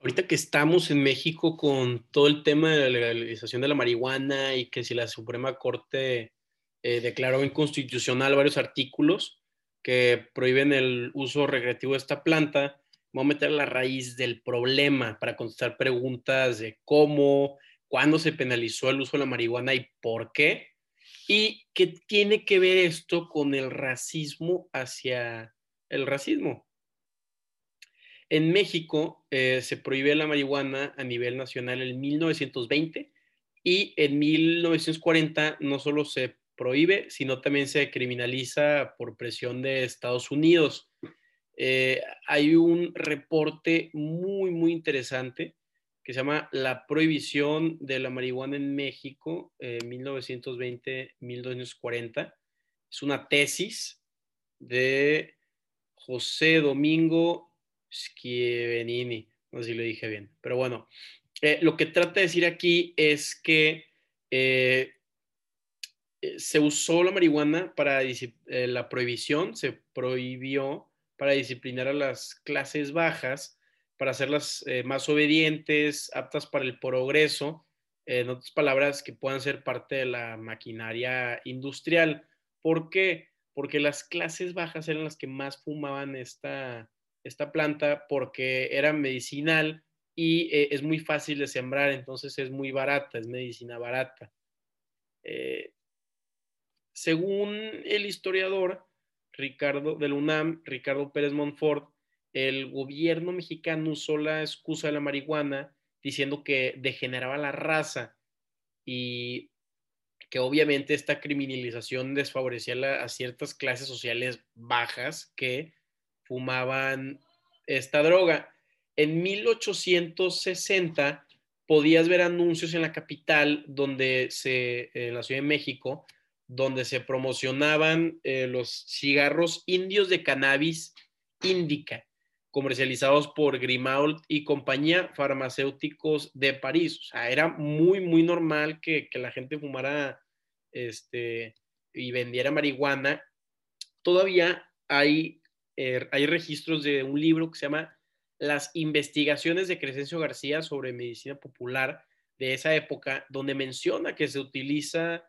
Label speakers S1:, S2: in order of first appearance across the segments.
S1: Ahorita que estamos en México con todo el tema de la legalización de la marihuana y que si la Suprema Corte eh, declaró inconstitucional varios artículos que prohíben el uso recreativo de esta planta, voy a meter la raíz del problema para contestar preguntas de cómo, cuándo se penalizó el uso de la marihuana y por qué, y qué tiene que ver esto con el racismo hacia el racismo. En México eh, se prohíbe la marihuana a nivel nacional en 1920 y en 1940 no solo se prohíbe, sino también se criminaliza por presión de Estados Unidos. Eh, hay un reporte muy, muy interesante que se llama La prohibición de la marihuana en México, 1920-1940. Es una tesis de José Domingo Schiavenini, no sé si lo dije bien, pero bueno, eh, lo que trata de decir aquí es que eh, eh, se usó la marihuana para la prohibición, se prohibió para disciplinar a las clases bajas, para hacerlas más obedientes, aptas para el progreso, en otras palabras, que puedan ser parte de la maquinaria industrial. ¿Por qué? Porque las clases bajas eran las que más fumaban esta, esta planta porque era medicinal y eh, es muy fácil de sembrar, entonces es muy barata, es medicina barata. Eh, según el historiador Ricardo del UNAM, Ricardo Pérez Montfort, el gobierno mexicano usó la excusa de la marihuana diciendo que degeneraba la raza y que obviamente esta criminalización desfavorecía a ciertas clases sociales bajas que fumaban esta droga. En 1860 podías ver anuncios en la capital, donde se, en la Ciudad de México, donde se promocionaban eh, los cigarros indios de cannabis índica, comercializados por Grimault y compañía farmacéuticos de París. O sea, era muy, muy normal que, que la gente fumara este, y vendiera marihuana. Todavía hay Er, hay registros de un libro que se llama Las investigaciones de Crescencio García sobre medicina popular de esa época, donde menciona que se utiliza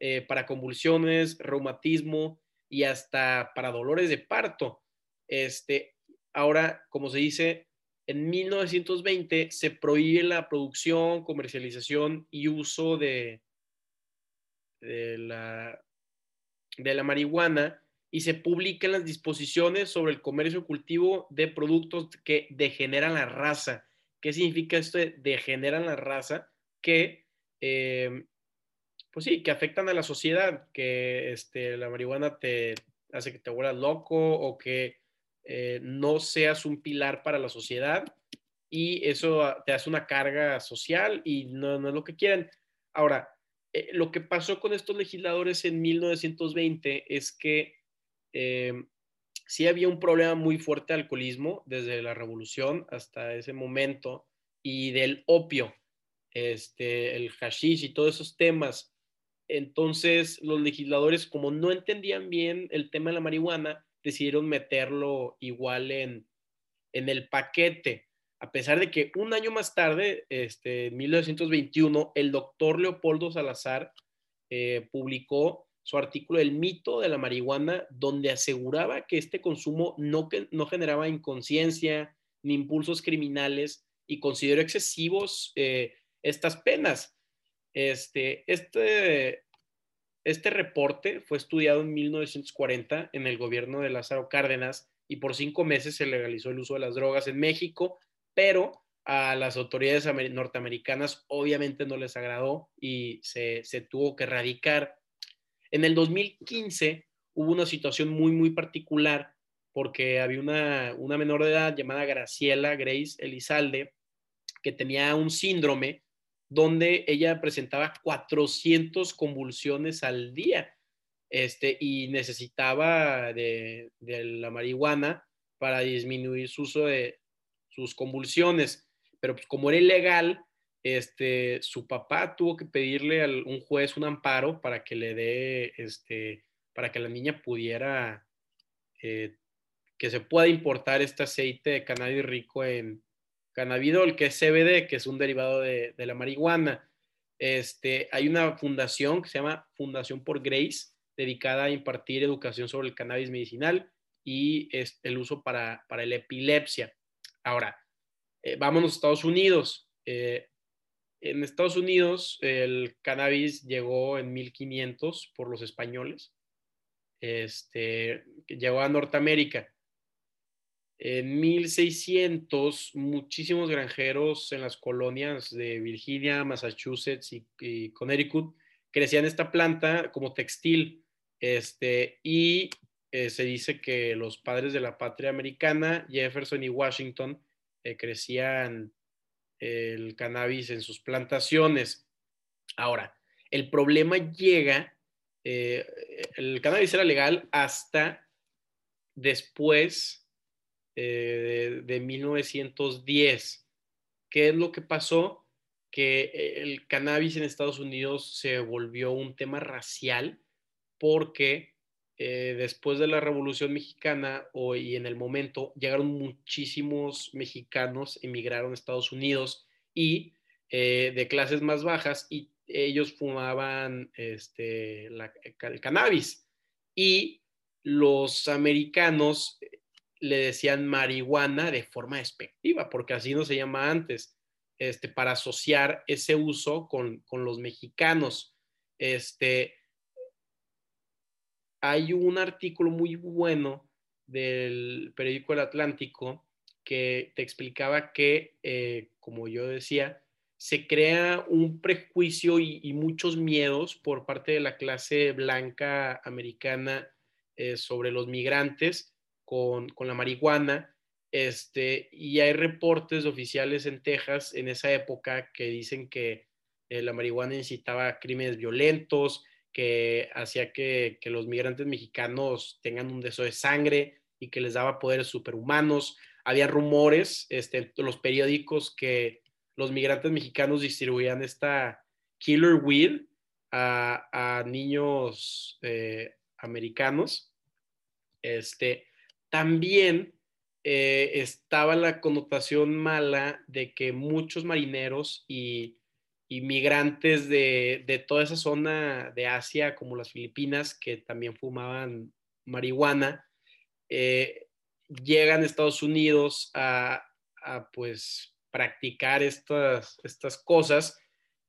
S1: eh, para convulsiones, reumatismo y hasta para dolores de parto. Este, ahora, como se dice, en 1920 se prohíbe la producción, comercialización y uso de, de, la, de la marihuana y se publican las disposiciones sobre el comercio cultivo de productos que degeneran la raza. ¿Qué significa esto de degeneran la raza? Que, eh, pues sí, que afectan a la sociedad, que este, la marihuana te hace que te vuelvas loco o que eh, no seas un pilar para la sociedad y eso te hace una carga social y no, no es lo que quieren. Ahora, eh, lo que pasó con estos legisladores en 1920 es que eh, sí había un problema muy fuerte de alcoholismo desde la revolución hasta ese momento y del opio, este, el hashish y todos esos temas. Entonces los legisladores, como no entendían bien el tema de la marihuana, decidieron meterlo igual en, en el paquete. A pesar de que un año más tarde, este, en 1921, el doctor Leopoldo Salazar eh, publicó su artículo El mito de la marihuana, donde aseguraba que este consumo no, no generaba inconsciencia ni impulsos criminales y consideró excesivos eh, estas penas. Este, este, este reporte fue estudiado en 1940 en el gobierno de Lázaro Cárdenas y por cinco meses se legalizó el uso de las drogas en México, pero a las autoridades norteamericanas obviamente no les agradó y se, se tuvo que erradicar en el 2015 hubo una situación muy, muy particular porque había una, menor de edad llamada Graciela Grace Elizalde que tenía un síndrome donde ella presentaba 400 convulsiones al día este, y necesitaba de, de la marihuana para disminuir su uso de sus convulsiones. Pero pues, como era ilegal, este, su papá tuvo que pedirle a un juez un amparo para que le dé, este, para que la niña pudiera, eh, que se pueda importar este aceite de cannabis rico en, cannabidol, que es CBD, que es un derivado de, la marihuana. Este, hay una fundación que se llama Fundación por Grace, dedicada a impartir educación sobre el cannabis medicinal y el uso para, para la epilepsia. Ahora, eh, vámonos a Estados Unidos. Eh, en Estados Unidos el cannabis llegó en 1500 por los españoles. Este, llegó a Norteamérica. En 1600, muchísimos granjeros en las colonias de Virginia, Massachusetts y, Connecticut crecían esta planta como textil. Este, y eh, se dice que los padres de la patria americana, Jefferson y Washington, eh, crecían el cannabis en sus plantaciones. Ahora, el problema llega, eh, el cannabis era legal hasta después eh, de, 1910. ¿Qué es lo que pasó? Que el cannabis en Estados Unidos se volvió un tema racial porque eh, después de la Revolución Mexicana y en el momento llegaron muchísimos mexicanos, emigraron a Estados Unidos y de clases más bajas y ellos fumaban este, el cannabis. Y los americanos le decían marihuana de forma despectiva, porque así no se llama antes, este, para asociar ese uso con, los mexicanos. Este, hay un artículo muy bueno del periódico El Atlántico que te explicaba que, eh, como yo decía, se crea un prejuicio y, muchos miedos por parte de la clase blanca americana eh, sobre los migrantes con, la marihuana. Este, y hay reportes oficiales en Texas en esa época que dicen que eh, la marihuana incitaba crímenes violentos, que hacía que, los migrantes mexicanos tengan un deseo de sangre y que les daba poderes superhumanos. Había rumores este, los periódicos que los migrantes mexicanos distribuían esta killer weed a, niños eh, americanos. Este, también eh, estaba la connotación mala de que muchos marineros y, migrantes de, toda esa zona de Asia, como las Filipinas, que también fumaban marihuana, eh, llegan a Estados Unidos a, pues practicar estas, estas cosas.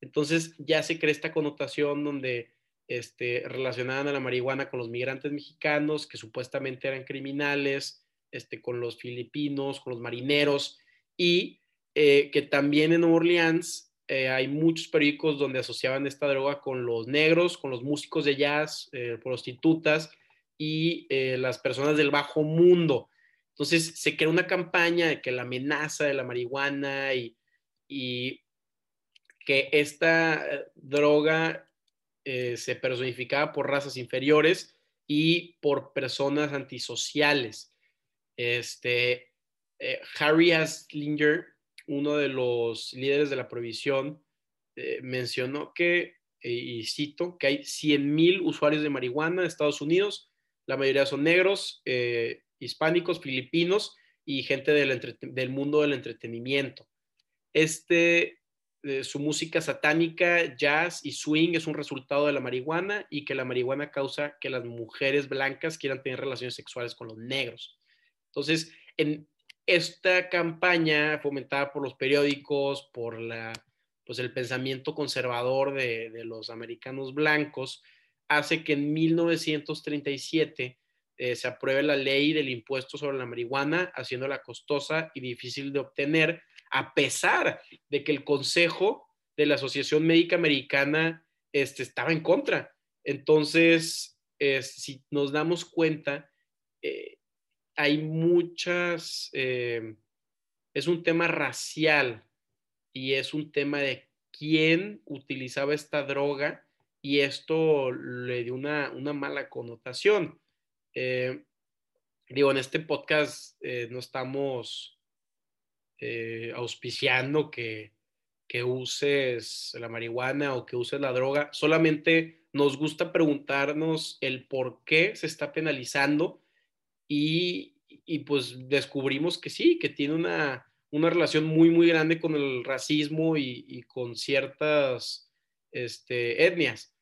S1: Entonces ya se crea esta connotación donde este, relacionaban a la marihuana con los migrantes mexicanos que supuestamente eran criminales, este, con los filipinos, con los marineros, y eh, que también en Nueva Orleans eh, hay muchos periódicos donde asociaban esta droga con los negros, con los músicos de jazz, eh, prostitutas y las personas del bajo mundo. Entonces se crea una campaña de que la amenaza de la marihuana y, y que esta droga eh, se personificaba por razas inferiores y por personas antisociales. Este, eh, Harry Aslinger, uno de los líderes de la prohibición, eh, mencionó que, y cito, que hay 100.000 usuarios de marihuana en Estados Unidos, la mayoría son negros, hispánicos, filipinos y gente del, del mundo del entretenimiento. Este su música satánica, jazz y swing es un resultado de la marihuana y que la marihuana causa que las mujeres blancas quieran tener relaciones sexuales con los negros. Entonces, en esta campaña fomentada por los periódicos, por la, pues el pensamiento conservador de, los americanos blancos, hace que en 1937 eh, se apruebe la ley del impuesto sobre la marihuana, haciéndola costosa y difícil de obtener a pesar de que el Consejo de la Asociación Médica Americana este, estaba en contra. Entonces, si nos damos cuenta, eh, hay muchas, eh, es un tema racial y es un tema de quién utilizaba esta droga y esto le dio una, mala connotación. Eh, digo, en este podcast no estamos eh, auspiciando que, uses la marihuana o que uses la droga. Solamente nos gusta preguntarnos el por qué se está penalizando y, pues descubrimos que sí, que tiene una, una relación muy, muy grande con el racismo y, con ciertas este, etnias.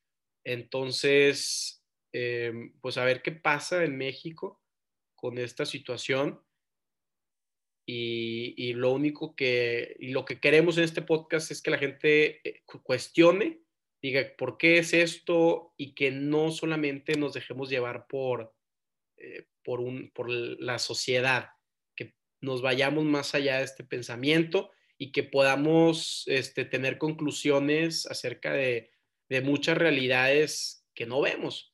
S1: Entonces, em, pues a ver qué pasa en México con esta situación. Y, lo único que, y lo que queremos en este podcast es que la gente eh, cuestione, diga por qué es esto y que no solamente nos dejemos llevar por, eh, por, un, por la sociedad, nos vayamos más allá de este pensamiento y que podamos este, tener conclusiones acerca de, muchas realidades que no vemos.